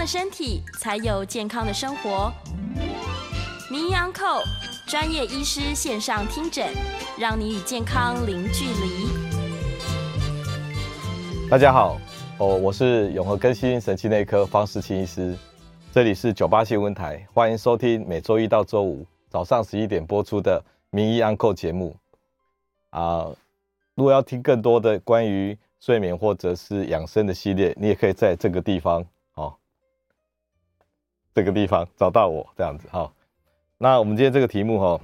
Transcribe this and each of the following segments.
的身体，才有健康的生活。名医安扣专业医师线上听诊，让你与健康零距离。大家好，哦，我是永和更新神经内科方世清医师，这里是九八新闻台，欢迎收听每周一到周五早上十一点播出的名医安扣节目。啊，如果要听更多的关于睡眠或者是养生的系列，你也可以在这个地方。这个地方找到我这样子哈，那我们今天这个题目哈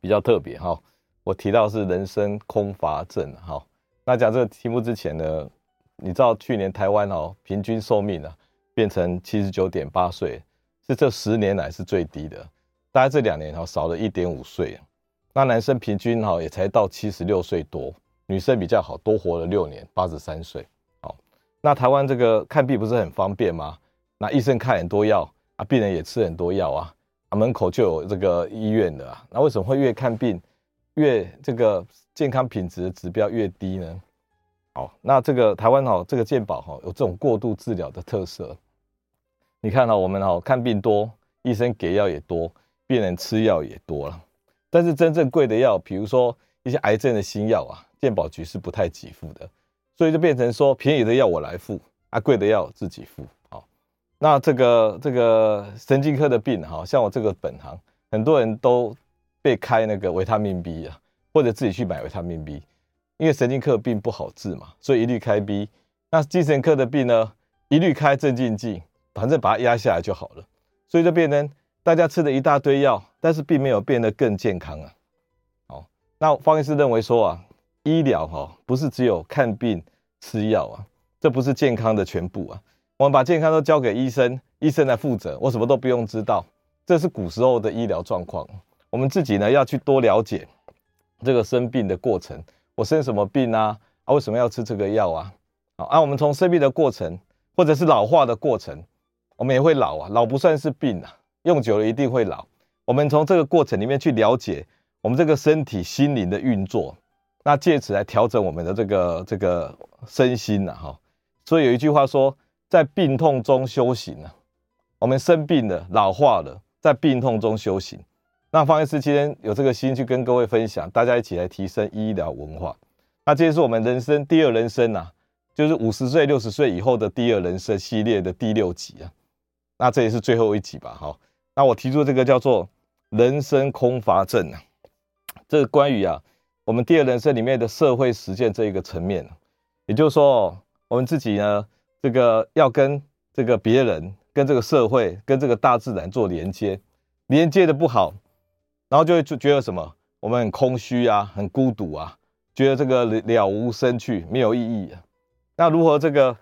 比较特别哈，我提到是人生空乏症哈。那讲这个题目之前呢，你知道去年台湾哦平均寿命啊变成七十九点八岁，是这十年来是最低的，大概这两年哈少了一点五岁。那男生平均哈也才到七十六岁多，女生比较好多活了六年，八十三岁。好，那台湾这个看病不是很方便吗？那医生开很多药。啊，病人也吃很多药啊，啊，门口就有这个医院的啊，那为什么会越看病越这个健康品质的指标越低呢？好，那这个台湾哈，这个健保哈有这种过度治疗的特色。你看哈，我们哈看病多，医生给药也多，病人吃药也多了，但是真正贵的药，比如说一些癌症的新药啊，健保局是不太给付的，所以就变成说便宜的药我来付，啊，贵的药自己付。那这个这个神经科的病哈，像我这个本行，很多人都被开那个维他命 B 啊，或者自己去买维他命 B，因为神经科病不好治嘛，所以一律开 B。那精神科的病呢，一律开镇静剂，反正把它压下来就好了。所以就变成大家吃了一大堆药，但是并没有变得更健康啊。好，那方医师认为说啊，医疗哈不是只有看病吃药啊，这不是健康的全部啊。我们把健康都交给医生，医生来负责，我什么都不用知道。这是古时候的医疗状况。我们自己呢要去多了解这个生病的过程。我生什么病啊？啊，为什么要吃这个药啊？好，啊，我们从生病的过程，或者是老化的过程，我们也会老啊。老不算是病啊，用久了一定会老。我们从这个过程里面去了解我们这个身体、心灵的运作，那借此来调整我们的这个这个身心呐，哈。所以有一句话说。在病痛中修行啊，我们生病了、老化了，在病痛中修行。那方医师今天有这个心去跟各位分享，大家一起来提升医疗文化。那今天是我们人生第二人生啊，就是五十岁、六十岁以后的第二人生系列的第六集啊。那这也是最后一集吧？好，那我提出这个叫做人生空乏症啊，这个关于啊，我们第二人生里面的社会实践这一个层面，也就是说，我们自己呢。这个要跟这个别人、跟这个社会、跟这个大自然做连接，连接的不好，然后就会就觉得什么？我们很空虚啊，很孤独啊，觉得这个了无生趣，没有意义啊。那如何这个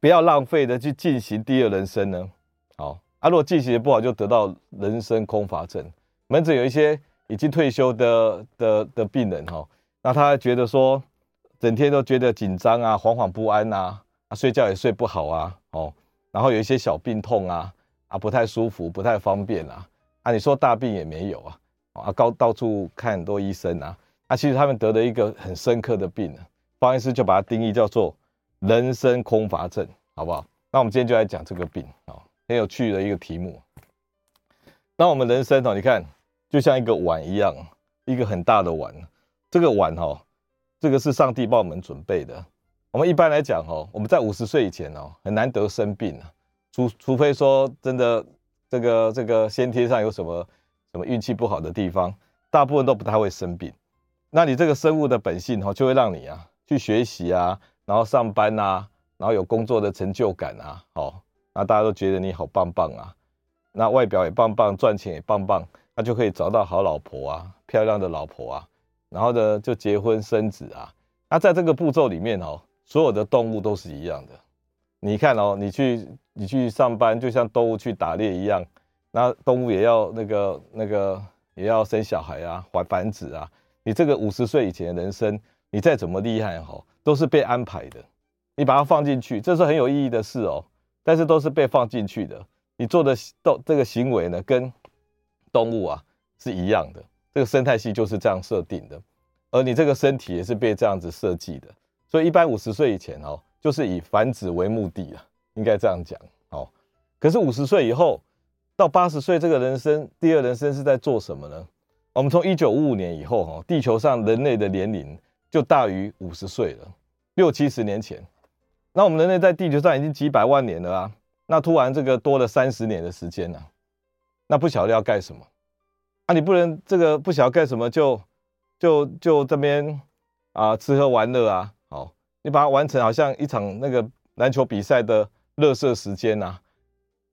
不要浪费的去进行第二人生呢？好啊，如果进行的不好，就得到人生空乏症。门诊有一些已经退休的的的病人哈，那他觉得说，整天都觉得紧张啊，惶惶不安啊。啊，睡觉也睡不好啊，哦，然后有一些小病痛啊，啊，不太舒服，不太方便啊，啊，你说大病也没有啊，啊，高到处看很多医生啊，啊，其实他们得了一个很深刻的病啊，方医师就把它定义叫做人生空乏症，好不好？那我们今天就来讲这个病啊，很有趣的一个题目。那我们人生哦，你看就像一个碗一样，一个很大的碗，这个碗哦，这个是上帝帮我们准备的。我们一般来讲，哦，我们在五十岁以前哦，很难得生病啊，除除非说真的，这个这个先天上有什么什么运气不好的地方，大部分都不太会生病。那你这个生物的本性哈，就会让你啊去学习啊，然后上班啊，然后有工作的成就感啊，哦，那大家都觉得你好棒棒啊，那外表也棒棒，赚钱也棒棒，那就可以找到好老婆啊，漂亮的老婆啊，然后呢就结婚生子啊。那在这个步骤里面哦，所有的动物都是一样的。你看哦，你去你去上班，就像动物去打猎一样，那动物也要那个那个也要生小孩啊，怀繁殖啊。你这个五十岁以前的人生，你再怎么厉害哈，都是被安排的。你把它放进去，这是很有意义的事哦。但是都是被放进去的。你做的动这个行为呢，跟动物啊是一样的。这个生态系就是这样设定的，而你这个身体也是被这样子设计的。所以一般五十岁以前哦，就是以繁殖为目的啊，应该这样讲哦。可是五十岁以后到八十岁这个人生，第二人生是在做什么呢？我们从一九五五年以后，哈，地球上人类的年龄就大于五十岁了，六七十年前，那我们人类在地球上已经几百万年了啊，那突然这个多了三十年的时间呢，那不晓得要干什么啊？你不能这个不晓得干什么就就就这边啊吃喝玩乐啊，你把它完成好像一场那个篮球比赛的垃圾时间呐，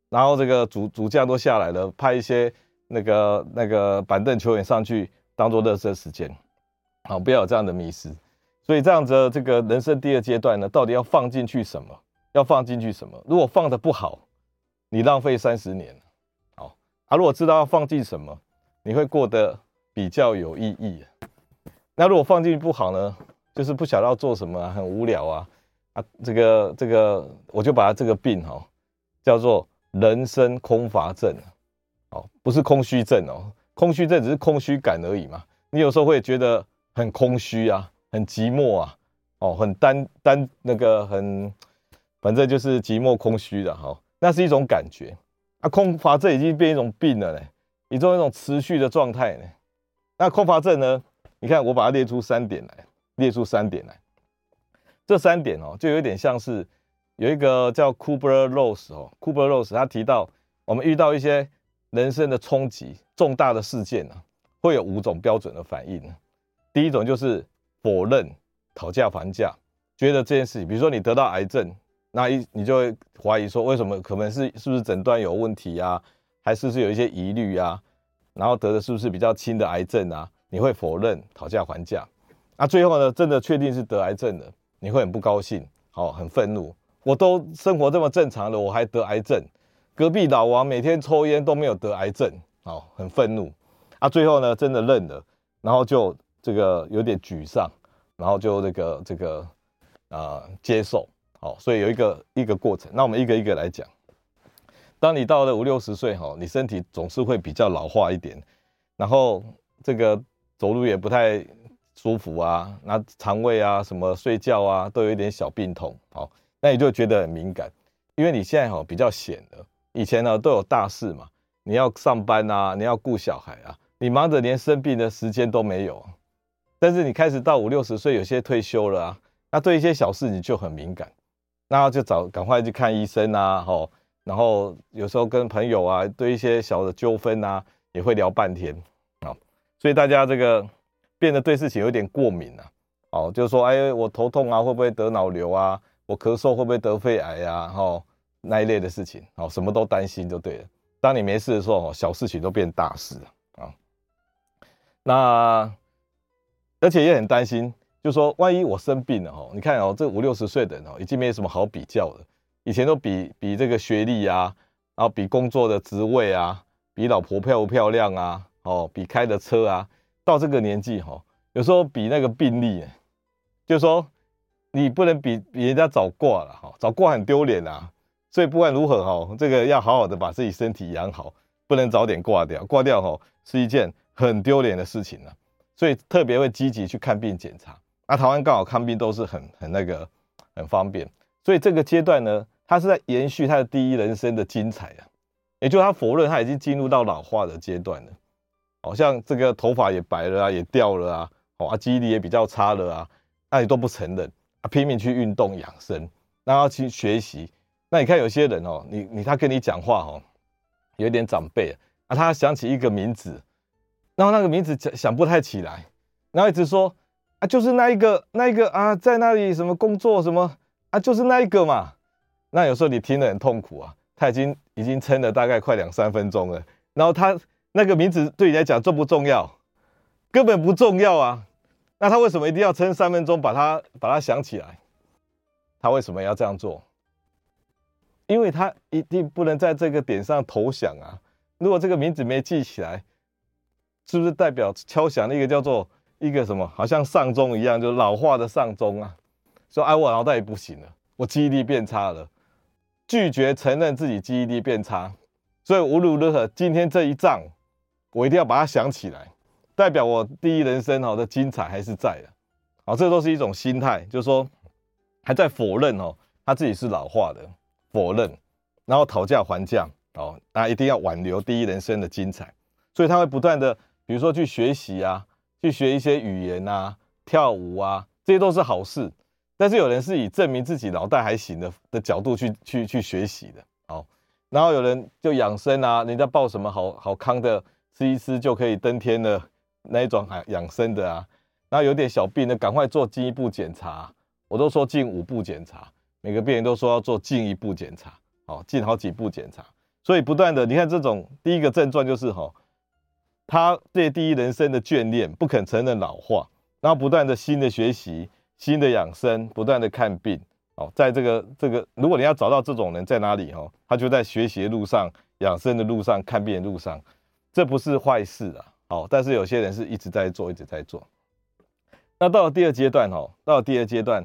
然后这个主主将都下来了，派一些。那个那个板凳球员上去当做垃圾时间，好，不要有这样的迷失。所以这样子这个人生第二阶段呢，到底要放进去什么？要放进去什么？如果放的不好，你浪费三十年。好，啊，如果知道要放进什么，你会过得比较有意义。那如果放进去不好呢？就是不晓得要做什么，很无聊啊啊，这个这个，我就把它这个病哈，叫做人生空乏症。哦，不是空虚症哦，空虚症只是空虚感而已嘛。你有时候会觉得很空虚啊，很寂寞啊，哦，很单单那个很，反正就是寂寞空虚的哈。那是一种感觉啊，空乏症已经变一种病了嘞，一种一种持续的状态呢。那空乏症呢？你看我把它列出三点来，列出三点来，这三点哦，就有点像是有一个叫 Kübler-Ross 哦，Kübler-Ross 他提到我们遇到一些。人生的冲击，重大的事件呢、啊，会有五种标准的反应。第一种就是否认、讨价还价，觉得这件事情，比如说你得到癌症，那一你就会怀疑说，为什么可能是是不是诊断有问题啊，还是不是有一些疑虑啊，然后得的是不是比较轻的癌症啊？你会否认、讨价还价。那最后呢，真的确定是得癌症了，你会很不高兴，好，很愤怒。我都生活这么正常了，我还得癌症。隔壁老王每天抽烟都没有得癌症，哦，很愤怒，啊，最后呢真的认了，然后就这个有点沮丧，然后就这个这个啊、接受，好，所以有一个一个过程，那我们一个一个来讲。当你到了五六十岁，哈，你身体总是会比较老化一点，然后这个走路也不太舒服啊，那肠胃啊什么睡觉啊都有一点小病痛，好，那你就觉得很敏感，因为你现在哈比较闲了。以前呢都有大事嘛，你要上班啊，你要顾小孩啊，你忙着连生病的时间都没有。但是你开始到五六十岁，有些退休了啊，那对一些小事你就很敏感，那就找赶快去看医生啊，吼，然后有时候跟朋友啊，对一些小的纠纷啊，也会聊半天好，所以大家这个变得对事情有点过敏啊，哦，就是说，哎，我头痛啊，会不会得脑瘤啊？我咳嗽会不会得肺癌啊？吼。那一类的事情，哦，什么都担心就对了。当你没事的时候，小事情都变大事啊。那而且也很担心，就说万一我生病了，哦，你看哦，这五六十岁的人哦，已经没什么好比较了。以前都比比这个学历啊，然后比工作的职位啊，比老婆漂不漂亮啊，哦，比开的车啊。到这个年纪，哈，有时候比那个病例，就是说你不能比比人家早挂了，哈，早挂很丢脸啊。所以不管如何哈，这个要好好的把自己身体养好，不能早点挂掉。挂掉哈是一件很丢脸的事情了。所以特别会积极去看病检查。啊，台湾刚好看病都是很很那个很方便。所以这个阶段呢，他是在延续他的第一人生的精彩啊。也就是他否认他已经进入到老化的阶段了。好像这个头发也白了啊，也掉了啊，哦啊，记忆力也比较差了啊，那你都不承认啊，拼命去运动养生，然后去学习。那你看有些人哦，你你他跟你讲话哦，有点长辈啊，他想起一个名字，然后那个名字想想不太起来，然后一直说啊，就是那一个那一个啊，在那里什么工作什么啊，就是那一个嘛。那有时候你听得很痛苦啊，他已经已经撑了大概快两三分钟了，然后他那个名字对你来讲重不重要？根本不重要啊。那他为什么一定要撑三分钟把他把他想起来？他为什么要这样做？因为他一定不能在这个点上投降啊！如果这个名字没记起来，是不是代表敲响那个叫做一个什么？好像丧钟一样，就老化的丧钟啊！说哎，我脑袋也不行了，我记忆力变差了，拒绝承认自己记忆力变差，所以无论如何，今天这一仗，我一定要把它想起来，代表我第一人生好的精彩还是在的。好，这都是一种心态，就是说还在否认哦，他自己是老化的。否认，然后讨价还价，哦，那一定要挽留第一人生的精彩，所以他会不断的，比如说去学习啊，去学一些语言啊，跳舞啊，这些都是好事。但是有人是以证明自己脑袋还行的的角度去去去学习的，哦，然后有人就养生啊，人家报什么好好康的，吃一吃就可以登天的那一种养生的啊，然后有点小病的赶快做进一步检查，我都说进五步检查。每个病人都说要做进一步检查，哦，进好几步检查，所以不断的，你看这种第一个症状就是哈，他对第一人生的眷恋，不肯承认老化，然后不断的新的学习、新的养生，不断的看病，哦，在这个这个，如果你要找到这种人在哪里哈，他就在学习的路上、养生的路上、看病的路上，这不是坏事啊，好，但是有些人是一直在做，一直在做，那到了第二阶段哦，到了第二阶段。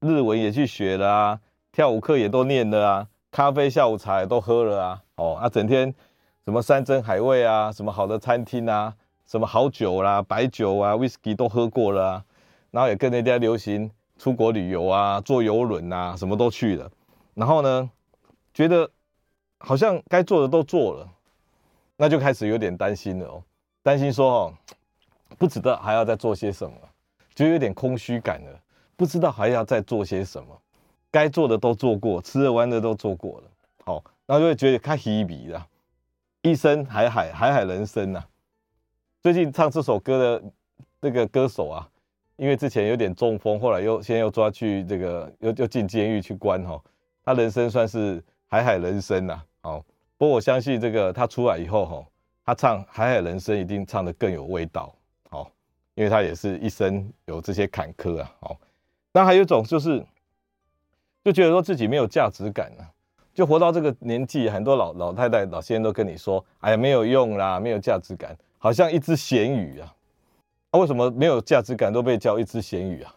日文也去学了啊，跳舞课也都念了啊，咖啡下午茶也都喝了啊，哦，啊，整天什么山珍海味啊，什么好的餐厅啊，什么好酒啦、啊、白酒啊、威士忌都喝过了啊，然后也跟人家流行出国旅游啊，坐游轮啊，什么都去了，然后呢，觉得好像该做的都做了，那就开始有点担心了哦，担心说哦，不知道还要再做些什么，就有点空虚感了。不知道还要再做些什么，该做的都做过，吃的玩的都做过了，好，然后就会觉得开稀微了，一生海海海海人生呐、啊。最近唱这首歌的那个歌手啊，因为之前有点中风，后来又现在又抓去这个又又进监狱去关哈，他人生算是海海人生呐、啊，好，不过我相信这个他出来以后哈，他唱海海人生一定唱得更有味道，好，因为他也是一生有这些坎坷啊，好。那还有一种就是，就觉得说自己没有价值感了，就活到这个年纪，很多老老太太、老先生都跟你说：“哎呀，没有用啦，没有价值感，好像一只咸鱼啊！”啊，为什么没有价值感都被叫一只咸鱼啊？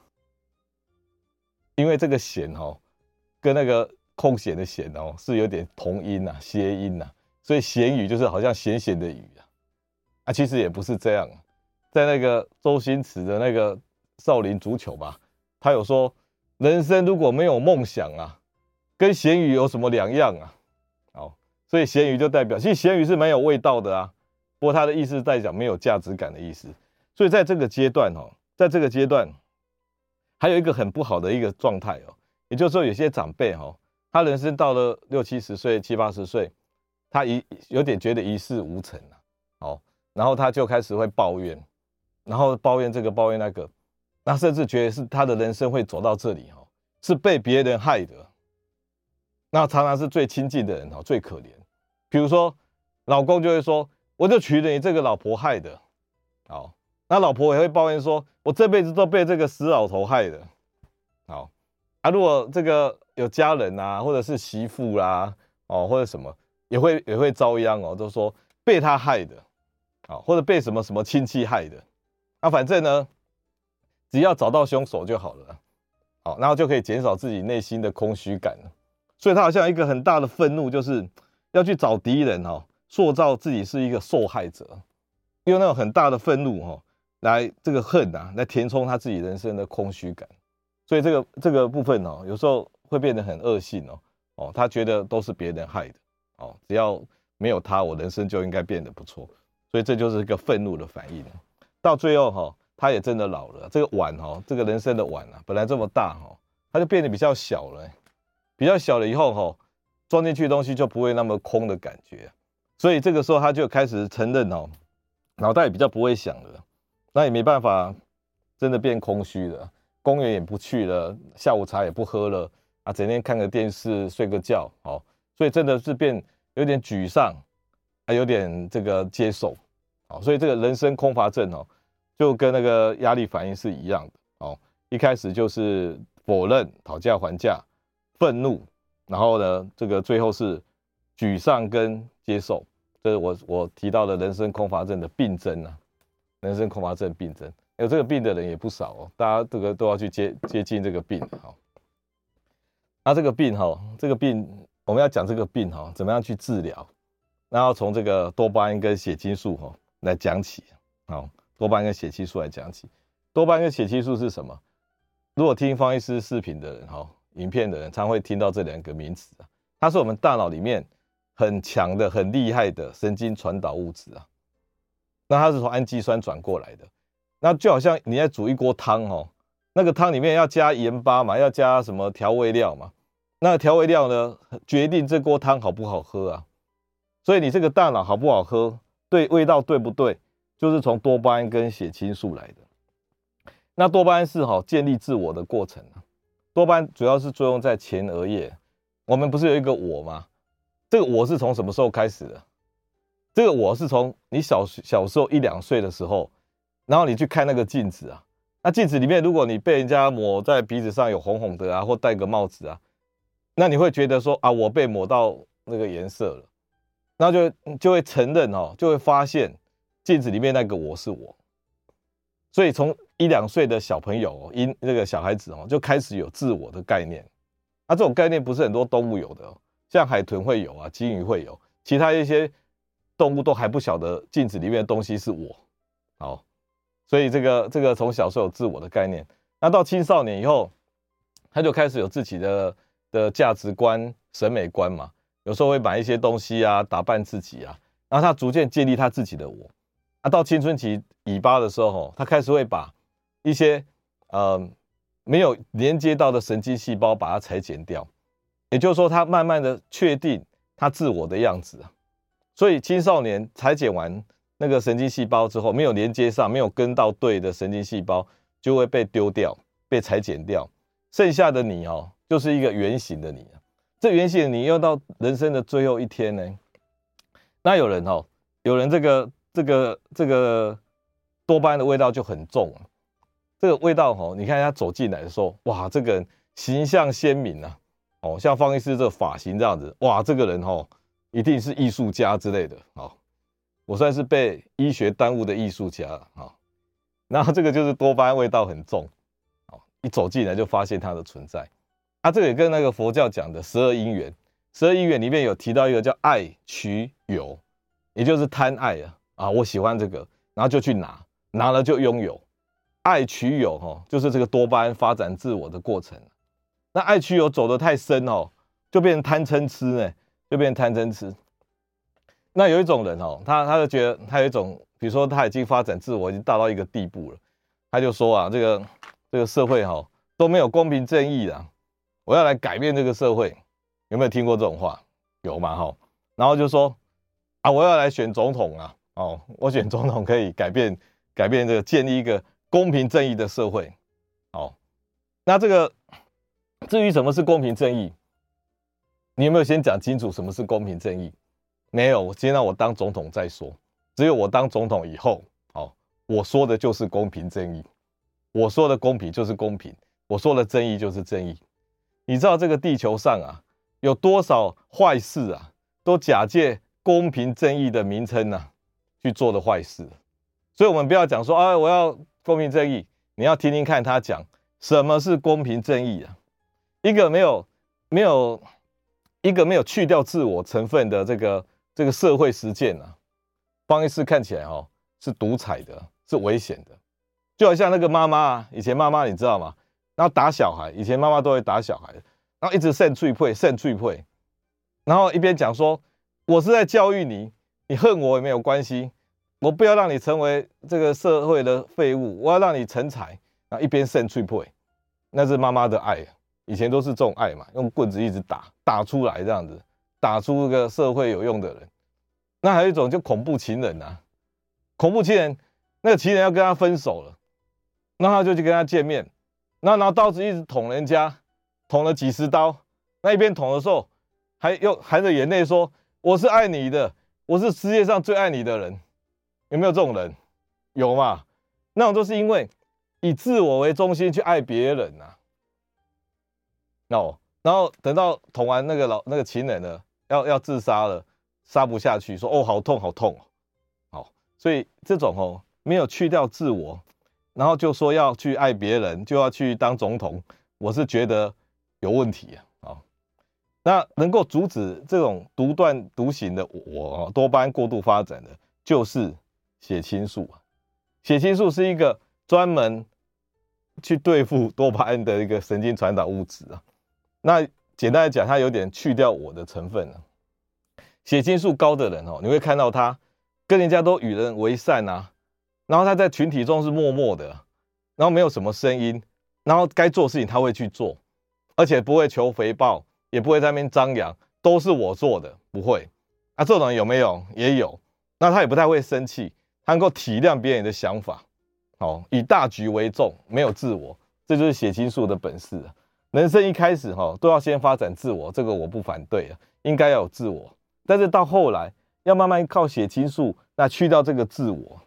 因为这个“咸”哦，跟那个空闲的“闲”哦，是有点同音呐、谐音呐，所以咸鱼就是好像咸咸的鱼啊。啊，其实也不是这样，在那个周星驰的那个《少林足球》吧。他有说，人生如果没有梦想啊，跟咸鱼有什么两样啊？好，所以咸鱼就代表，其实咸鱼是没有味道的啊。不过他的意思在讲没有价值感的意思。所以在这个阶段哦，在这个阶段，还有一个很不好的一个状态哦，也就是说有些长辈哦，他人生到了六七十岁、七八十岁，他一有点觉得一事无成了，好，然后他就开始会抱怨，然后抱怨这个抱怨那个。那甚至觉得是他的人生会走到这里哈，是被别人害的。那常常是最亲近的人哈，最可怜。比如说，老公就会说：“我就娶了你这个老婆害的。”好，那老婆也会抱怨说：“我这辈子都被这个死老头害的。”好，啊，如果这个有家人啊，或者是媳妇啦，哦，或者什么，也会也会遭殃哦，都说被他害的，啊，或者被什么什么亲戚害的。那反正呢。只要找到凶手就好了，好，然后就可以减少自己内心的空虚感。所以他好像一个很大的愤怒，就是要去找敌人哦，塑造自己是一个受害者，用那种很大的愤怒哦，来这个恨啊，来填充他自己人生的空虚感。所以这个这个部分哦，有时候会变得很恶性哦，哦，他觉得都是别人害的，哦，只要没有他，我人生就应该变得不错。所以这就是一个愤怒的反应。到最后哈。他也真的老了，这个碗哈，这个人生的碗啊，本来这么大哈，它就变得比较小了，比较小了以后哈，装进去的东西就不会那么空的感觉，所以这个时候他就开始承认哦，脑袋也比较不会想了，那也没办法真的变空虚了，公园也不去了，下午茶也不喝了啊，整天看个电视睡个觉，哦，所以真的是变有点沮丧，还有点这个接受，哦，所以这个人生空乏症哦，就跟那个压力反应是一样的，哦，一开始就是否认、讨价还价、愤怒，然后呢，这个最后是沮丧跟接受，这是我我提到的人生空乏症的病症啊，人生空乏症病症。有这个病的人也不少哦，大家这个都要去接接近这个病哈。那这个病哈，这个病我们要讲这个病哈，怎么样去治疗？那要从这个多巴胺跟血清素哈来讲起。好，多巴胺跟血清素来讲起。多巴胺跟血清素是什么？如果听方医师视频的人哈，影片的人常会听到这两个名词啊。它是我们大脑里面很强的、很厉害的神经传导物质啊。那它是从氨基酸转过来的。那就好像你在煮一锅汤哦，那个汤里面要加盐巴嘛，要加什么调味料嘛？那调味料呢，决定这锅汤好不好喝啊。所以你这个大脑好不好喝，对味道对不对，就是从多巴胺跟血清素来的。那多巴胺是哈建立自我的过程啊。多巴胺主要是作用在前额叶。我们不是有一个我吗？这个我是从什么时候开始的？这个我是从你小小时候一两岁的时候。然后你去看那个镜子啊，那镜子里面，如果你被人家抹在鼻子上有红红的啊，或戴个帽子啊，那你会觉得说啊，我被抹到那个颜色了，然后就就会承认哦，就会发现镜子里面那个我是我。所以从一两岁的小朋友，因那个小孩子哦，就开始有自我的概念。那这种概念不是很多动物有的，哦像海豚会有啊，鲸鱼会有，其他一些动物都还不晓得镜子里面的东西是我。好。所以这个这个从小时候有自我的概念，那到青少年以后，他就开始有自己的的价值观、审美观嘛。有时候会买一些东西啊，打扮自己啊，然后他逐渐建立他自己的我。啊，到青春期尾巴的时候，他开始会把一些呃没有连接到的神经细胞把它裁剪掉，也就是说，他慢慢的确定他自我的样子。所以青少年裁剪完。那个神经细胞之后没有连接上，没有跟到对的神经细胞，就会被丢掉，被裁剪掉。剩下的你哦，就是一个圆形的你。这圆形的你要到人生的最后一天呢，那有人哦，有人这个这个这个多巴胺的味道就很重啊。这个味道哦，你看他走进来的时候，哇，这个人形象鲜明啊，哦，像方医师这个发型这样子，哇，这个人哦，一定是艺术家之类的，哦。我算是被医学耽误的艺术家啊，然后这个就是多巴胺味道很重，哦一走进来就发现它的存在，啊，这个也跟那个佛教讲的十二因缘，十二因缘里面有提到一个叫爱取有，也就是贪爱啊，啊，我喜欢这个，然后就去拿，拿了就拥有，爱取有哈，就是这个多巴胺发展自我的过程，那爱取有走得太深哦，就变成贪嗔痴呢，就变成贪嗔痴。那有一种人哦，他他就觉得他有一种，比如说他已经发展自我，已经大到一个地步了，他就说啊，这个这个社会哈都没有公平正义的，我要来改变这个社会，有没有听过这种话？有吗？哈，然后就说啊，我要来选总统啊，哦，我选总统可以改变改变这个建立一个公平正义的社会，哦，那这个至于什么是公平正义，你有没有先讲清楚什么是公平正义？没有，先让我当总统再说。只有我当总统以后，哦，我说的就是公平正义。我说的公平就是公平，我说的正义就是正义。你知道这个地球上啊，有多少坏事啊，都假借公平正义的名称啊去做的坏事。所以，我们不要讲说啊，我要公平正义。你要听听看他讲什么是公平正义啊？一个没有没有一个没有去掉自我成分的这个。这个社会实践啊，方医师看起来哦是独裁的，是危险的，就好像那个妈妈，以前妈妈你知道吗？然后打小孩，以前妈妈都会打小孩，然后一直扇脆配扇脆配，然后一边讲说，我是在教育你，你恨我也没有关系，我不要让你成为这个社会的废物，我要让你成才，然后一边扇脆配，那是妈妈的爱，以前都是这种爱嘛，用棍子一直打，打出来这样子。打出一个社会有用的人，那还有一种就恐怖情人呐、啊，恐怖情人，那个情人要跟他分手了，那他就去跟他见面，那拿刀子一直捅人家，捅了几十刀，那一边捅的时候，还又含着眼泪说：“我是爱你的，我是世界上最爱你的人。”有没有这种人？有嘛？那种都是因为以自我为中心去爱别人呐、啊。哦，然后等到捅完那个老那个情人了，要要自杀了，杀不下去，说：“哦，好痛，好痛哦。”好，所以这种哦，没有去掉自我。然后就说要去爱别人，就要去当总统，我是觉得有问题啊！啊，那能够阻止这种独断独行的我多巴胺过度发展的，就是血清素。血清素是一个专门去对付多巴胺的一个神经传导物质啊。那简单来讲，它有点去掉我的成分啊。血清素高的人哦，你会看到他跟人家都与人为善啊。然后他在群体中是默默的，然后没有什么声音，然后该做事情他会去做，而且不会求回报，也不会在那边张扬，都是我做的，不会。啊，这种人有没有？也有。那他也不太会生气，他能够体谅别人的想法，好，以大局为重，没有自我，这就是血清素的本事。人生一开始哈都要先发展自我，这个我不反对啊，应该要有自我。但是到后来要慢慢靠血清素，那去掉这个自我。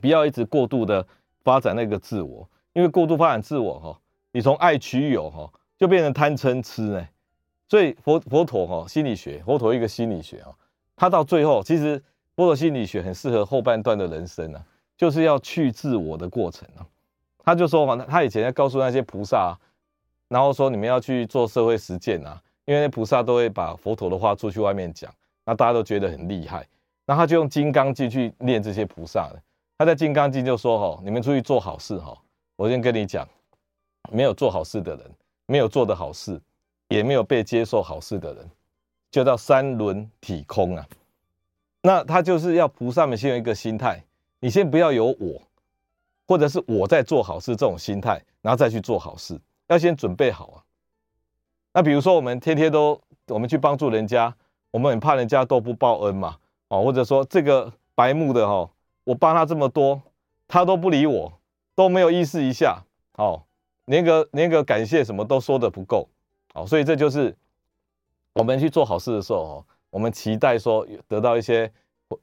不要一直过度的发展那个自我，因为过度发展自我哈，你从爱取有哈，就变成贪嗔痴呢。所以佛佛陀哈心理学，佛陀一个心理学啊，他到最后其实佛陀心理学很适合后半段的人生啊，就是要去自我的过程啊。他就说嘛，他以前在告诉那些菩萨，然后说你们要去做社会实践啊，因为那菩萨都会把佛陀的话出去外面讲，那大家都觉得很厉害，那他就用金刚经去念这些菩萨的。他在《金刚经》就说：“哈，你们出去做好事，哈，我先跟你讲，没有做好事的人，没有做的好事，也没有被接受好事的人，就叫三轮体空啊。那他就是要菩萨们先有一个心态，你先不要有我，或者是我在做好事这种心态，然后再去做好事，要先准备好啊。那比如说我们天天都我们去帮助人家，我们很怕人家都不报恩嘛，哦，或者说这个白目的哈。”我帮他这么多，他都不理我，都没有意思一下，哦，连个连个感谢什么都说的不够，哦，所以这就是我们去做好事的时候，哦，我们期待说得到一些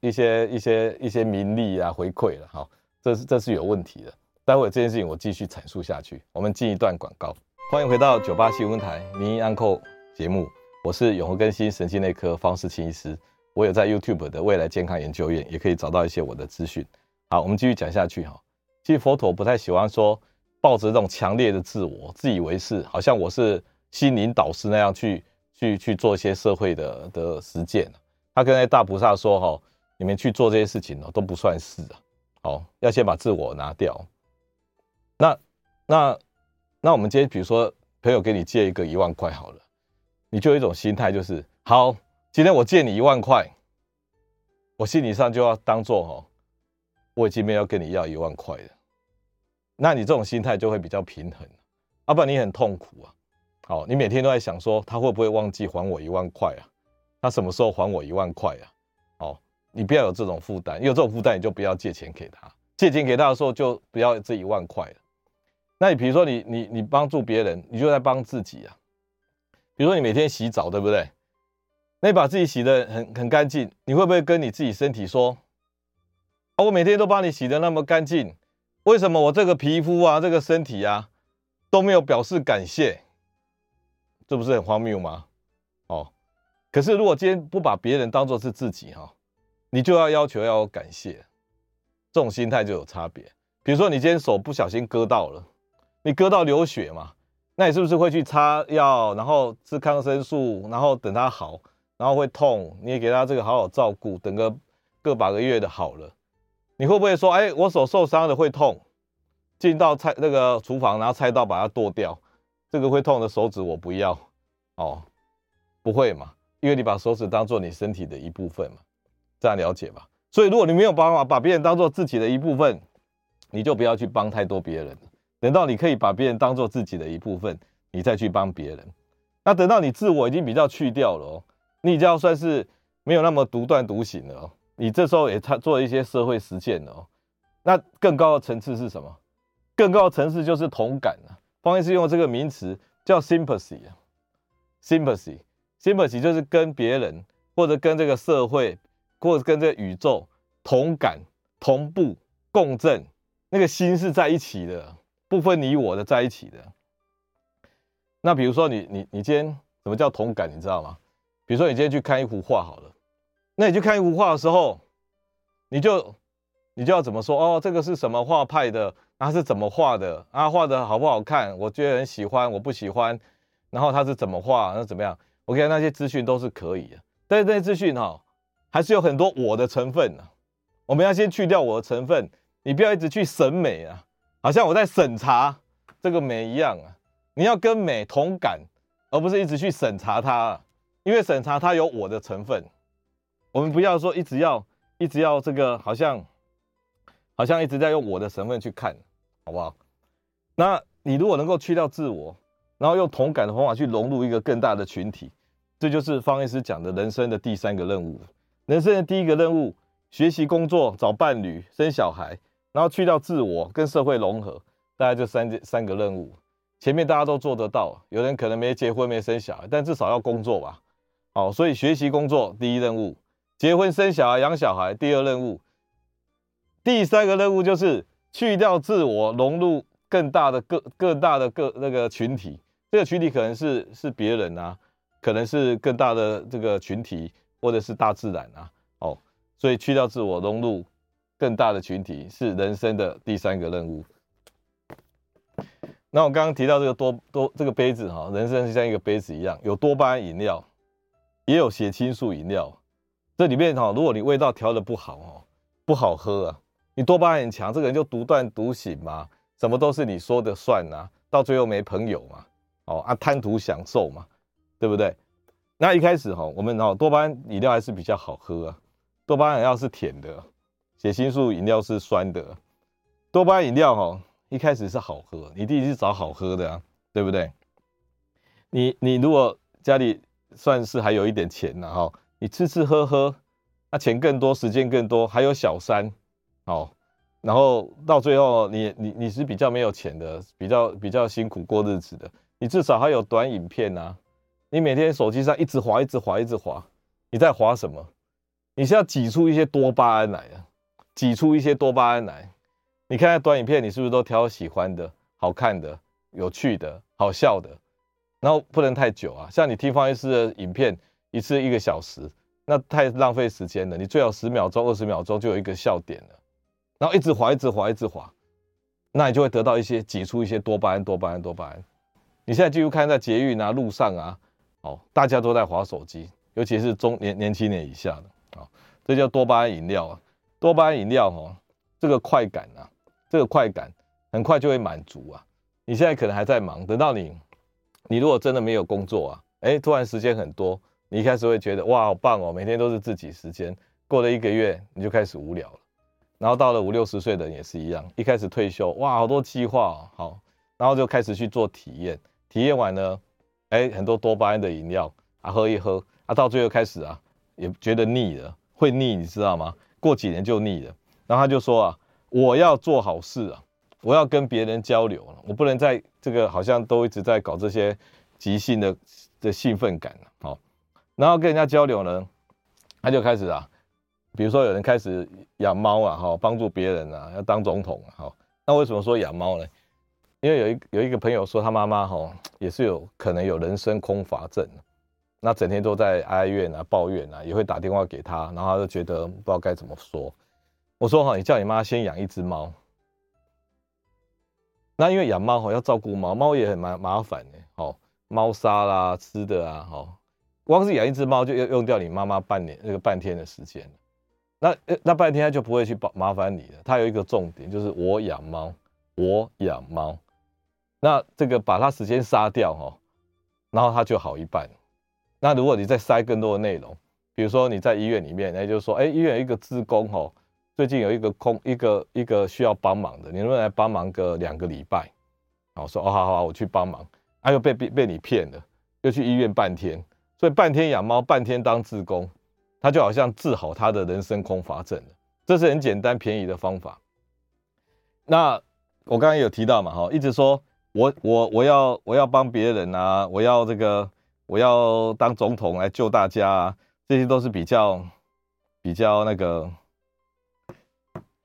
一些一些一些名利啊回馈了，哈，这是这是有问题的。待会这件事情我继续阐述下去，我们进一段广告，欢迎回到九八新闻台名医安扣节目，我是永和更新神经内科方世清医师。我有在 YouTube 的未来健康研究院，也可以找到一些我的资讯。好，我们继续讲下去哈。其实佛陀不太喜欢说抱着这种强烈的自我、自以为是，好像我是心灵导师那样去去去做一些社会的的实践。他跟那大菩萨说：“哈，你们去做这些事情哦，都不算事啊。好，要先把自我拿掉。那那那我们今天比如说朋友给你借一个一万块好了，你就有一种心态就是好。”今天我借你一万块，我心理上就要当做哦，我已经没有跟你要一万块了。那你这种心态就会比较平衡，要不然你很痛苦啊。好，你每天都在想说他会不会忘记还我一万块啊？他什么时候还我一万块啊？好，你不要有这种负担，有这种负担你就不要借钱给他。借钱给他的时候就不要这一万块了。那你比如说你你你帮助别人，你就在帮自己啊。比如说你每天洗澡，对不对？那你把自己洗得很很干净，你会不会跟你自己身体说：“哦，我每天都帮你洗得那么干净，为什么我这个皮肤啊，这个身体啊都没有表示感谢？这不是很荒谬吗？”哦，可是如果今天不把别人当作是自己哈，你就要要求要感谢，这种心态就有差别。比如说你今天手不小心割到了，你割到流血嘛，那你是不是会去擦药，然后吃抗生素，然后等它好？然后会痛，你也给他这个好好照顾，等个个把个月的好了。你会不会说，哎，我手受伤了会痛，进到菜那个厨房，然后菜刀把它剁掉，这个会痛的手指我不要，哦，不会嘛？因为你把手指当做你身体的一部分嘛，这样了解吧？所以如果你没有办法把别人当做自己的一部分，你就不要去帮太多别人。等到你可以把别人当做自己的一部分，你再去帮别人。那等到你自我已经比较去掉了哦。你就要算是没有那么独断独行了哦，你这时候也做做一些社会实践了哦。那更高的层次是什么？更高的层次就是同感啊。方医师用这个名词叫 sympathy 啊，sympathy，sympathy 就是跟别人或者跟这个社会或者跟这个宇宙同感、同步、共振，那个心是在一起的，不分你我的在一起的。那比如说你你你今天什么叫同感？你知道吗？比如说你今天去看一幅画好了，那你去看一幅画的时候，你就你就要怎么说？哦，这个是什么画派的？他是怎么画的？啊，画的好不好看？我觉得很喜欢，我不喜欢。然后他是怎么画？那怎么样？OK，那些资讯都是可以的。但是这些资讯哈，还是有很多我的成分呢。我们要先去掉我的成分，你不要一直去审美啊，好像我在审查这个美一样啊。你要跟美同感，而不是一直去审查它，因为审查它有我的成分。我们不要说一直要一直要这个，好像好像一直在用我的成分去看。好不好？那你如果能够去掉自我，然后用同感的方法去融入一个更大的群体，这就是方医师讲的人生的第三个任务。人生的第一个任务，学习、工作、找伴侣、生小孩，然后去掉自我，跟社会融合，大概就三三个任务。前面大家都做得到，有人可能没结婚、没生小孩，但至少要工作吧。好，所以学习、工作第一任务，结婚、生小孩、养小孩第二任务，第三个任务就是。去掉自我，融入更大的个更大的个那个群体，这个群体可能是是别人啊，可能是更大的这个群体，或者是大自然啊，哦，所以去掉自我，融入更大的群体，是人生的第三个任务。那我刚刚提到这个多多这个杯子哈，人生就像一个杯子一样，有多巴胺饮料，也有血清素饮料，这里面哈，如果你味道调得不好哦，不好喝啊。你多巴胺很强，这个人就独断独行嘛，什么都是你说的算呐、到最后没朋友嘛，哦啊贪图享受嘛，对不对？那一开始哈，我们哦多巴胺饮料还是比较好喝啊，多巴胺饮料是甜的，血清素饮料是酸的，多巴胺饮料哈一开始是好喝，你第一定是找好喝的啊，对不对？你你如果家里算是还有一点钱呢哈，你吃吃喝喝，那钱更多，时间更多，还有小三。哦，然后到最后你，你你是比较没有钱的，比较比较辛苦过日子的，你至少还有短影片、啊。你每天手机上一直滑，一直滑，一直滑，你在滑什么？你是要挤出一些多巴胺来啊，挤出一些多巴胺来。你看看短影片，你是不是都挑喜欢的、好看的、有趣的、好笑的？然后不能太久啊，像你听方医师的影片，一次一个小时，那太浪费时间了。你最好十秒钟、二十秒钟就有一个笑点了。然后一直滑，一直滑，一直滑，那你就会得到一些挤出一些多巴胺，多巴胺，多巴胺。你现在继续看在捷运啊、路上啊，哦，大家都在滑手机，尤其是中年年轻人以下的，啊，这叫多巴胺饮料啊。多巴胺饮料哦，这个快感啊，这个快感很快就会满足啊。你现在可能还在忙，等到你，你如果真的没有工作啊，哎，突然时间很多，你一开始会觉得哇，好棒哦，每天都是自己时间。过了一个月，你就开始无聊了。然后到了五六十岁的人也是一样，一开始退休，哇，好多计划哦，好，然后就开始去做体验，体验完呢，哎，很多多巴胺的饮料啊，喝一喝啊，到最后开始啊，也觉得腻了，会腻，你知道吗？过几年就腻了。然后他就说啊，我要做好事啊，我要跟别人交流了，我不能在这个好像都一直在搞这些即兴的的兴奋感了，好，然后跟人家交流呢，他就开始啊。比如说有人开始养猫啊，哈，帮助别人啊，要当总统啊，哈，那为什么说养猫呢？因为有一有一个朋友说他妈妈哈也是有可能有人生空乏症，那整天都在哀怨啊、抱怨啊，也会打电话给他，然后他就觉得不知道该怎么说。我说哈，你叫你妈先养一只猫。那因为养猫哈要照顾猫，猫也很麻麻烦的，哦，猫砂啦、吃的啊，哈，光是养一只猫就要用掉你妈妈半年那个半天的时间。那那半天他就不会去麻麻烦你了。他有一个重点，就是我养猫，我养猫。那这个把他时间杀掉哈，然后他就好一半。那如果你再塞更多的内容，比如说你在医院里面，那就是说，哎，医院有一个职工哈，最近有一个空一个一个需要帮忙的，你能不能来帮忙个两个礼拜？好，说哦，好好，我去帮忙。啊，又被被被你骗了，又去医院半天，所以半天养猫，半天当志工。他就好像治好他的人生空乏症了，这是很简单便宜的方法。那我刚刚有提到嘛，哈，一直说我我我要我要帮别人啊，我要这个我要当总统来救大家啊，这些都是比较比较那个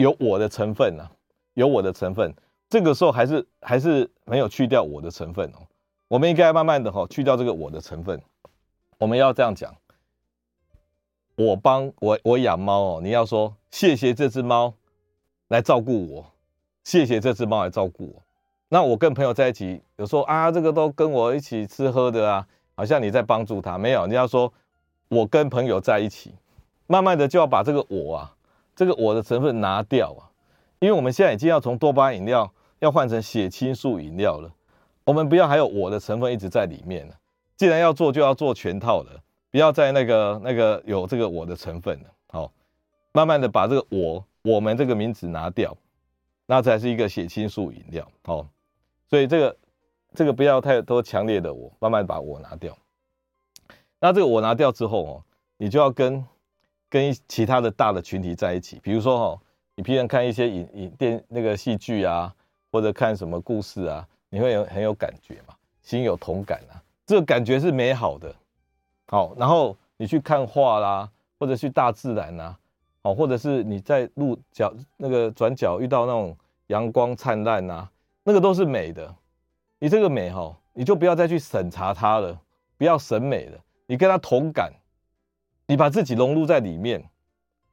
有我的成分啊，有我的成分。这个时候还是还是没有去掉我的成分哦。我们应该慢慢的哈去掉这个我的成分。我们要这样讲。我帮我我养猫哦，你要说谢谢这只猫来照顾我，谢谢这只猫来照顾我。那我跟朋友在一起，有时候啊，这个都跟我一起吃喝的啊，好像你在帮助他，没有。你要说我跟朋友在一起，慢慢的就要把这个我啊，这个我的成分拿掉啊，因为我们现在已经要从多巴饮料要换成血清素饮料了，我们不要还有我的成分一直在里面了。既然要做，就要做全套的。不要再那个那个有这个我的成分了，好，慢慢的把这个我我们这个名字拿掉，那才是一个血清素饮料，好，所以这个这个不要太多强烈的我，慢慢把我拿掉。那这个我拿掉之后哦，你就要跟跟其他的大的群体在一起，比如说哦，你平常看一些影影电那个戏剧啊，或者看什么故事啊，你会有很有感觉嘛，心有同感啊，这个感觉是美好的。好，然后你去看画啦，或者去大自然呐，好，或者是你在路角那个转角遇到那种阳光灿烂呐，那个都是美的。你这个美哈，你就不要再去审查它了，不要审美了，你跟它同感，你把自己融入在里面，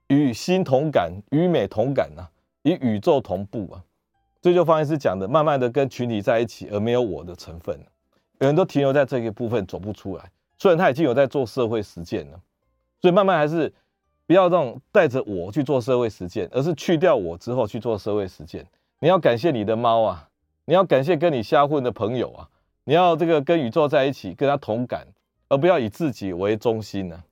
与心同感，与美同感呐，与宇宙同步啊。这就方医师讲的，慢慢的跟群体在一起，而没有我的成分。有人都停留在这个部分，走不出来。虽然他已经有在做社会实践了，所以慢慢还是不要这种带着我去做社会实践，而是去掉我之后去做社会实践。你要感谢你的猫啊，你要感谢跟你瞎混的朋友啊，你要这个跟宇宙在一起，跟他同感，而不要以自己为中心呢、啊。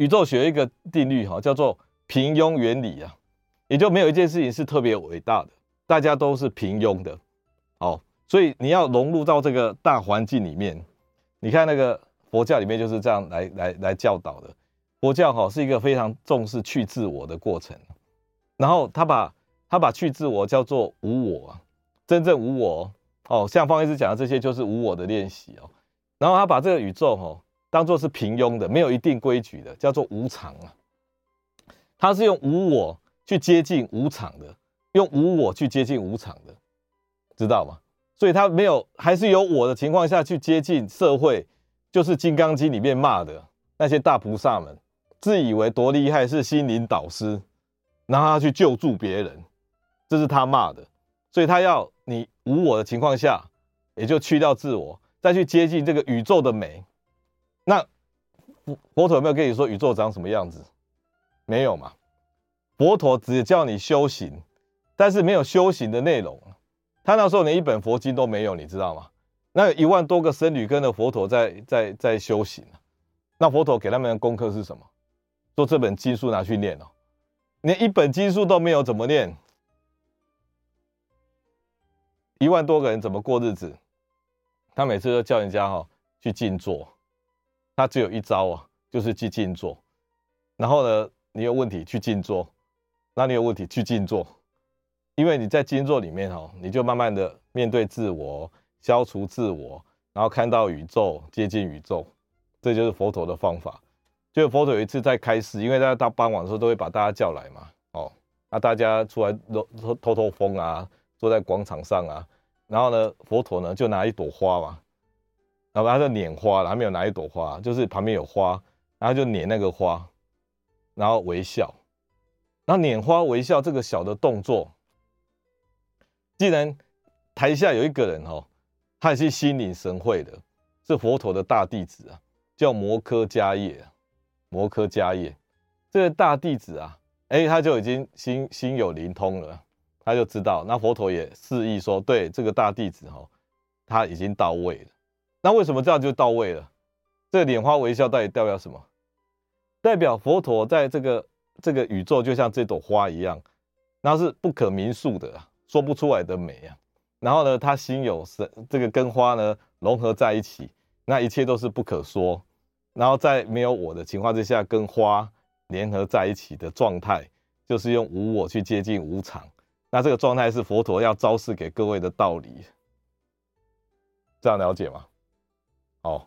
宇宙学一个定律哈，叫做平庸原理啊，也就没有一件事情是特别伟大的，大家都是平庸的。哦，所以你要融入到这个大环境里面。你看那个佛教里面就是这样来来来教导的，佛教哈是一个非常重视去自我的过程，然后他把他把去自我叫做无我，真正无我哦，像方医师讲的这些就是无我的练习哦，然后他把这个宇宙哈当做是平庸的，没有一定规矩的，叫做无常啊，他是用无我去接近无常的，用无我去接近无常的，知道吗？所以他没有，还是有我的情况下去接近社会，就是《金刚经》里面骂的那些大菩萨们，自以为多厉害，是心灵导师，然后他去救助别人，这是他骂的。所以他要你无我的情况下，也就去掉自我，再去接近这个宇宙的美。那佛陀有没有跟你说宇宙长什么样子？没有嘛？佛陀只叫你修行，但是没有修行的内容。他那时候连一本佛经都没有，你知道吗？那有一万多个僧侣跟着佛陀在在在修行，那佛陀给他们的功课是什么？说这本经书拿去念哦，连一本经书都没有，怎么念？一万多个人怎么过日子？他每次都叫人家哈去静坐，他只有一招啊，就是去静坐。然后呢，你有问题去静坐，那你有问题去静坐。因为你在静坐里面哦，你就慢慢的面对自我，消除自我，然后看到宇宙，接近宇宙，这就是佛陀的方法。就佛陀有一次在开示，因为大家到傍晚的时候都会把大家叫来嘛，哦，那大家出来透透透风啊，坐在广场上啊，然后呢，佛陀呢就拿一朵花嘛，然后他就捻花，还没有拿一朵花，就是旁边有花，然后就捻那个花，然后微笑，然后捻花微笑这个小的动作。既然台下有一个人哦，他也是心领神会的，是佛陀的大弟子啊，叫摩诃迦叶。摩诃迦叶这个大弟子啊，哎，他就已经心心有灵通了，他就知道。那佛陀也示意说，对这个大弟子哦，他已经到位了。那为什么这样就到位了？这个拈花微笑到底代表什么？代表佛陀在这个这个宇宙就像这朵花一样，那是不可名数的。说不出来的美啊，然后呢，他心有神，这个跟花呢融合在一起，那一切都是不可说。然后在没有我的情况之下，跟花联合在一起的状态，就是用无我去接近无常，那这个状态是佛陀要昭示给各位的道理，这样了解吗？哦，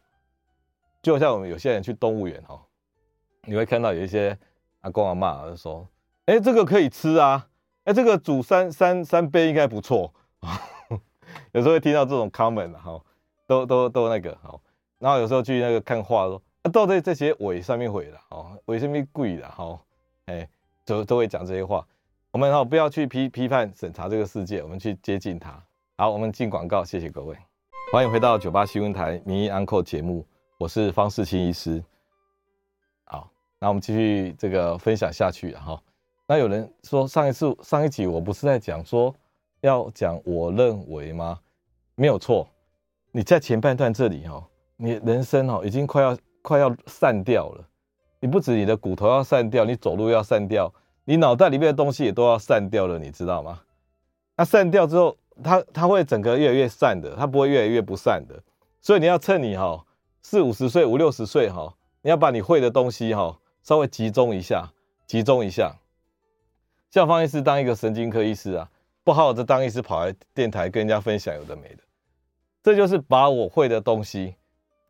就像我们有些人去动物园哦，你会看到有一些阿公阿嬷说：“哎，这个可以吃啊，哎，这个煮三三三杯应该不错。”有时候会听到这种 comment 哈，都都都那个好，然后有时候去那个看画说。啊，到底这些尾上面会了哦，尾上面贵了哈？哎，都都会讲这些话。我们哈不要去批批判审查这个世界，我们去接近它。好，我们进广告，谢谢各位，欢迎回到九八新闻台名医安扣节目，我是方世清医师。好，那我们继续这个分享下去哈。那有人说上一次上一集我不是在讲说要讲我认为吗？没有错，你在前半段这里哈，你人生哈已经快要。快要散掉了，你不止你的骨头要散掉，你走路要散掉，你脑袋里面的东西也都要散掉了，你知道吗？那散掉之后，它它会整个越来越散的，它不会越来越不散的。所以你要趁你哈四五十岁、五六十岁哈，你要把你会的东西哈稍微集中一下，集中一下。像方医师当一个神经科医师啊，不好好的当医师跑来电台跟人家分享有的没的，这就是把我会的东西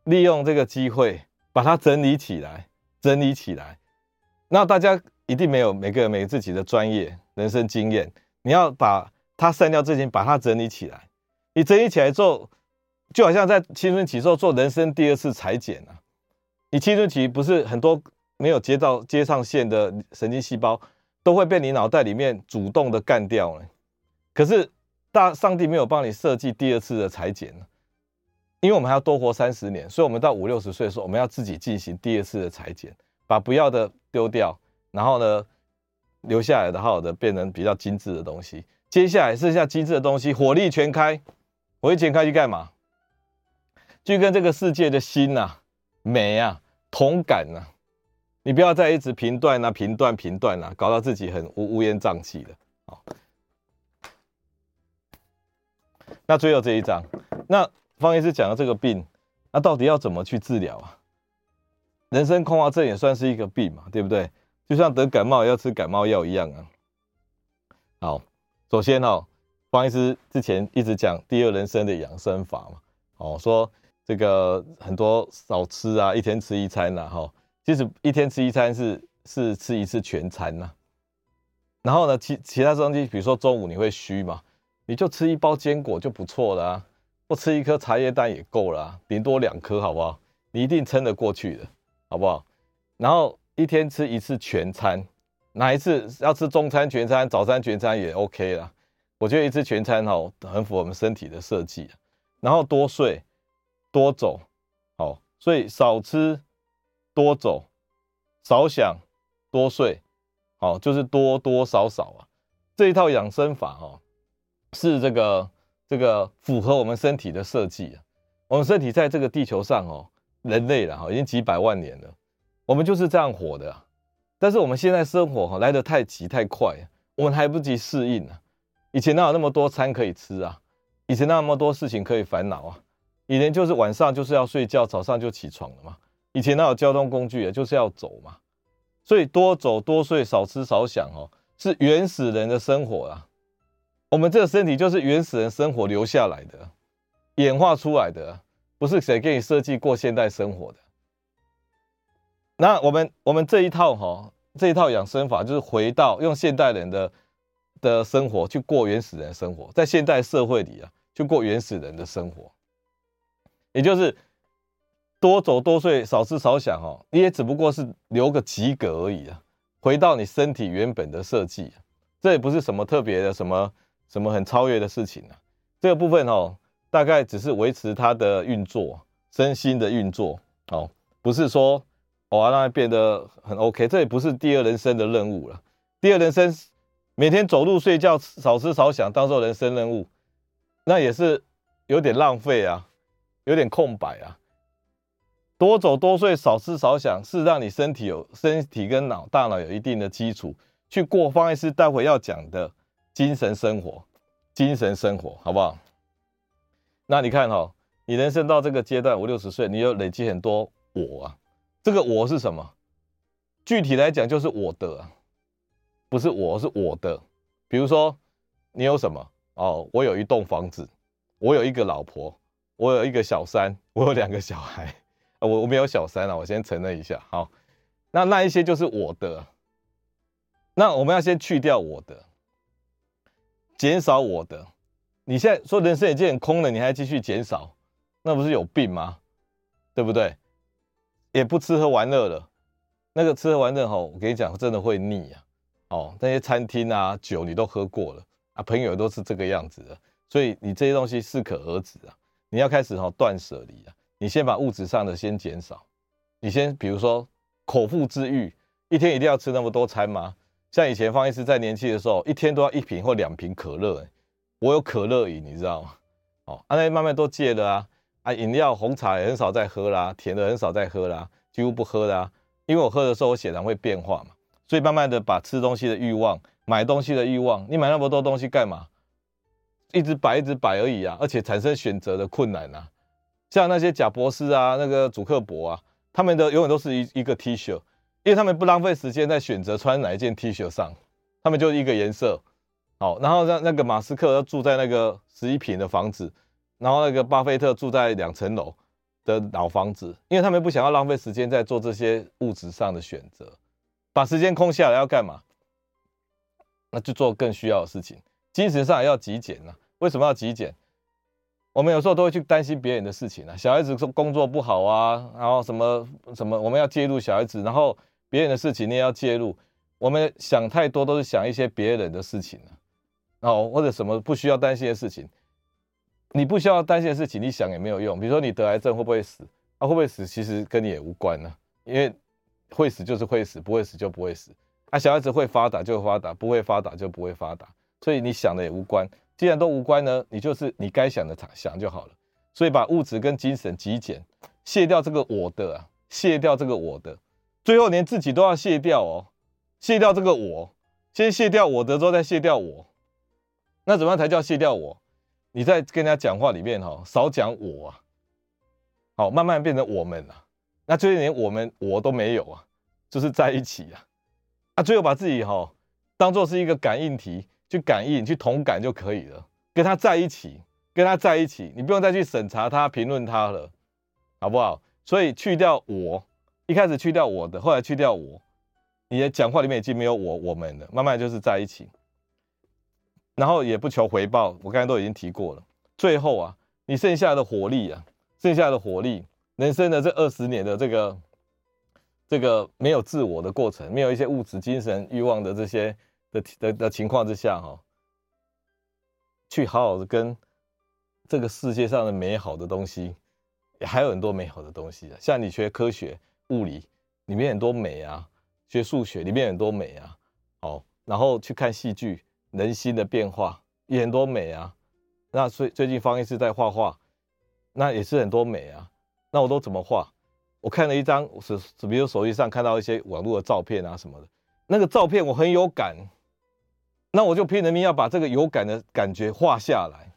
利用这个机会。把它整理起来，整理起来。那大家一定没有每个人每自己的专业人生经验，你要把它删掉之前，把它整理起来。你整理起来之后，就好像在青春期时候做人生第二次裁剪啊。你青春期不是很多没有接到接上线的神经细胞都会被你脑袋里面主动的干掉了。可是大上帝没有帮你设计第二次的裁剪呢。因为我们还要多活三十年，所以我们到五六十岁的时候，我们要自己进行第二次的裁剪，把不要的丢掉，然后呢，留下来的好的变成比较精致的东西。接下来剩下精致的东西，火力全开，火力全开去干嘛？去跟这个世界的心呐、美啊同感呐、啊。你不要再一直评断啊、评断、评断啊，搞到自己很乌乌烟瘴气的。好，那最后这一章，那。方医师讲的这个病，那到底要怎么去治疗啊？人生空乏症也算是一个病嘛，对不对？就像得感冒要吃感冒药一样啊。好，首先哦，方医师之前一直讲第二人生的养生法嘛，哦，说这个很多少吃啊，一天吃一餐呐，哈，其实一天吃一餐是是吃一次全餐呐。然后呢，其其他东西，比如说中午你会虚嘛，你就吃一包坚果就不错了啊。不吃一颗茶叶蛋也够了啊，顶多两颗，好不好？你一定撑得过去的，好不好？然后一天吃一次全餐，哪一次要吃中餐全餐、早餐全餐也 OK 啦。我觉得一次全餐哦，很符合我们身体的设计。然后多睡，多走，好，所以少吃，多走，少想，多睡，好，就是多多少少啊。这一套养生法哦，是这个。这个符合我们身体的设计啊，我们身体在这个地球上哦，人类了哈，已经几百万年了，我们就是这样活的。但是我们现在生活哈来得太急太快，我们还不及适应啊。以前哪有那么多餐可以吃啊？以前那么多事情可以烦恼啊？以前就是晚上就是要睡觉，早上就起床了嘛。以前哪有交通工具啊？就是要走嘛。所以多走多睡，少吃少想哦，是原始人的生活啊。我们这个身体就是原始人生活留下来的，演化出来的，不是谁给你设计过现代生活的。那我们我们这一套哈，这一套养生法就是回到用现代人的的生活去过原始人的生活，在现代社会里啊，去过原始人的生活，也就是多走多睡，少吃少想哦，你也只不过是留个及格而已啊，回到你身体原本的设计，这也不是什么特别的什么。什么很超越的事情、啊？这个部分哦，大概只是维持它的运作，身心的运作哦，不是说哦让它变得很 OK。这也不是第二人生的任务了。第二人生每天走路睡觉少吃少想，当做人生任务，那也是有点浪费啊，有点空白啊。多走多睡少吃少想，是让你身体有身体跟脑大脑有一定的基础，去过方医师待会要讲的。精神生活，精神生活，好不好？那你看哈、哦，你人生到这个阶段五六十岁，你有累积很多我啊。这个我是什么？具体来讲就是我的，不是我是我的。比如说，你有什么？哦，我有一栋房子，我有一个老婆，我有一个小三，我有两个小孩。我我没有小三啊，我先承认一下。好，那那一些就是我的。那我们要先去掉我的，减少我的。你现在说人生已经很空了，你还继续减少，那不是有病吗？对不对？也不吃喝玩乐了，那个吃喝玩乐吼，我跟你讲，真的会腻啊。哦，那些餐厅啊，酒你都喝过了啊，朋友都是这个样子的，所以你这些东西适可而止啊。你要开始哈断舍离啊。你先把物质上的先减少，你先比如说口腹之欲，一天一定要吃那么多餐吗？像以前方医师在年轻的时候，一天都要一瓶或两瓶可乐，欸，我有可乐瘾，你知道吗？哦，那慢慢都戒了啊，啊，饮料红茶也很少再喝啦，甜的很少再喝啦，几乎不喝啦，因为我喝的时候我血糖会变化嘛，所以慢慢的把吃东西的欲望、买东西的欲望，你买那么多东西干嘛？一直摆一直摆而已啊，而且产生选择的困难啊。像那些贾博士啊，那个祖克伯啊，他们的永远都是一一个 T 恤，因为他们不浪费时间在选择穿哪一件 T 恤上，他们就一个颜色，好，然后让那个马斯克要住在那个十一坪的房子，然后那个巴菲特住在两层楼的老房子，因为他们不想要浪费时间在做这些物质上的选择，把时间空下来要干嘛？那就做更需要的事情，精神上也要极简啊，为什么要极简？我们有时候都会去担心别人的事情啊，小孩子说工作不好啊，然后什么什么，我们要介入小孩子，然后别人的事情你也要介入，我们想太多都是想一些别人的事情啊，哦或者什么不需要担心的事情，你不需要担心的事情，你想也没有用。比如说你得癌症会不会死啊？会不会死其实跟你也无关呢，因为会死就是会死，不会死就不会死啊。小孩子会发达就发达，不会发达就不会发达，所以你想的也无关。既然都无关呢，你就是你该想的想就好了。所以把物质跟精神极简，卸掉这个我的啊，卸掉这个我的，最后连自己都要卸掉哦，卸掉这个我，先卸掉我的之后再卸掉我。那怎么样才叫卸掉我？你在跟人家讲话里面哈，少讲我啊，好，慢慢变成我们啊。那最后连我们我都没有啊，就是在一起啊。啊，最后把自己哈当做是一个感应体。去感应，去同感就可以了。跟他在一起，跟他在一起，你不用再去审查他、评论他了，好不好？所以去掉我，一开始去掉我的，后来去掉我，你的讲话里面已经没有我、我们了，慢慢就是在一起，然后也不求回报。我刚才都已经提过了。最后啊，你剩下的火力啊，剩下的火力，人生的这二十年的这个这个没有自我的过程，没有一些物质、精神欲望的这些。的的的情况之下，哈，去好好的跟这个世界上的美好的东西，也还有很多美好的东西啊。像你学科学、物理，里面很多美啊；学数学，里面很多美啊。好，然后去看戏剧，人心的变化也很多美啊。那最最近方医师在画画，那也是很多美啊。那我都怎么画？我看了一张，是比如手机上看到一些网络的照片啊什么的，那个照片我很有感。那我就拼了命要把这个有感的感觉画下来，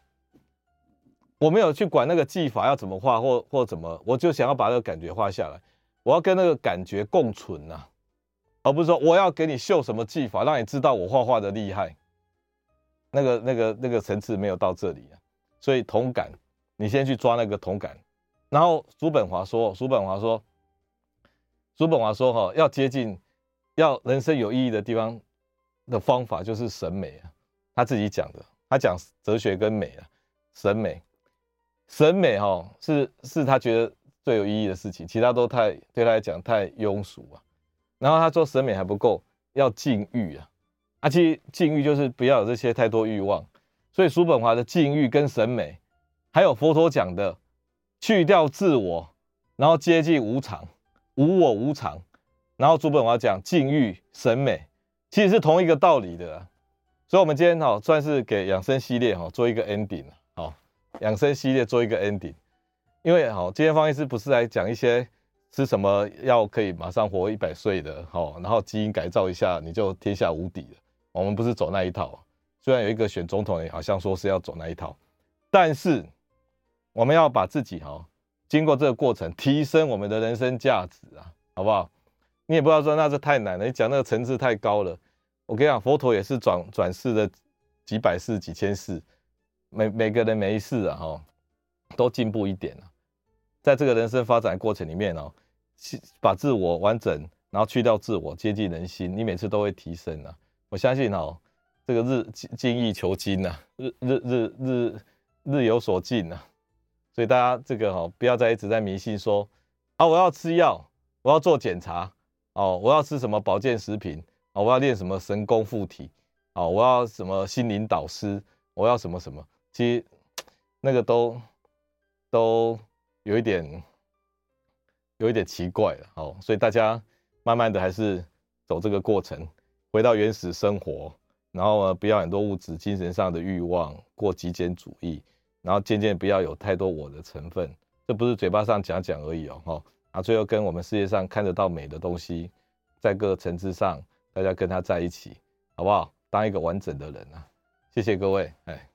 我没有去管那个技法要怎么画或或怎么，我就想要把那个感觉画下来，我要跟那个感觉共存呐，而不是说我要给你秀什么技法，让你知道我画画的厉害，那个那个那个层次没有到这里啊，所以同感，你先去抓那个同感，然后叔本华说，叔本华说，叔本华说哈，要接近，要人生有意义的地方。的方法就是审美啊，他自己讲的，他讲哲学跟美啊，审美，审美哈是是他觉得最有意义的事情，其他都太对他来讲太庸俗啊。然后他说审美还不够，要禁欲啊，啊，其实禁欲就是不要有这些太多欲望。所以叔本华的禁欲跟审美，还有佛陀讲的去掉自我，然后接近无常，无我无常。然后叔本华讲禁欲审美。其实是同一个道理的，所以，我们今天哈算是给养生系列哈做一个 ending 好，养生系列做一个 ending，因为好，今天方医师不是来讲一些吃什么药可以马上活一百岁的，好，然后基因改造一下你就天下无敌了，我们不是走那一套，虽然有一个选总统也好像说是要走那一套，但是我们要把自己哈经过这个过程提升我们的人生价值啊，好不好？你也不要说那是太难了，你讲那个层次太高了。我跟你讲，佛陀也是转转世的几百世、几千世，每每个人每一世啊，哈，都进步一点啊。在这个人生发展过程里面哦，把自我完整，然后去掉自我，接近人心，你每次都会提升啊。我相信哦，这个日精精益求精呐，日日日日日有所进呐。所以大家这个哈，不要再一直在迷信说啊，我要吃药，我要做检查，哦，我要吃什么保健食品，啊，我要练什么神功附体，啊，我要什么心灵导师，我要什么什么，其实那个都都。有一点，有一点奇怪了，哦，所以大家慢慢的还是走这个过程，回到原始生活，然后呢，不要很多物质、精神上的欲望，过极简主义，然后渐渐不要有太多我的成分，这不是嘴巴上讲讲而已哦，哈，啊，最后跟我们世界上看得到美的东西，在各个层次上，大家跟他在一起，好不好？当一个完整的人啊，谢谢各位，哎。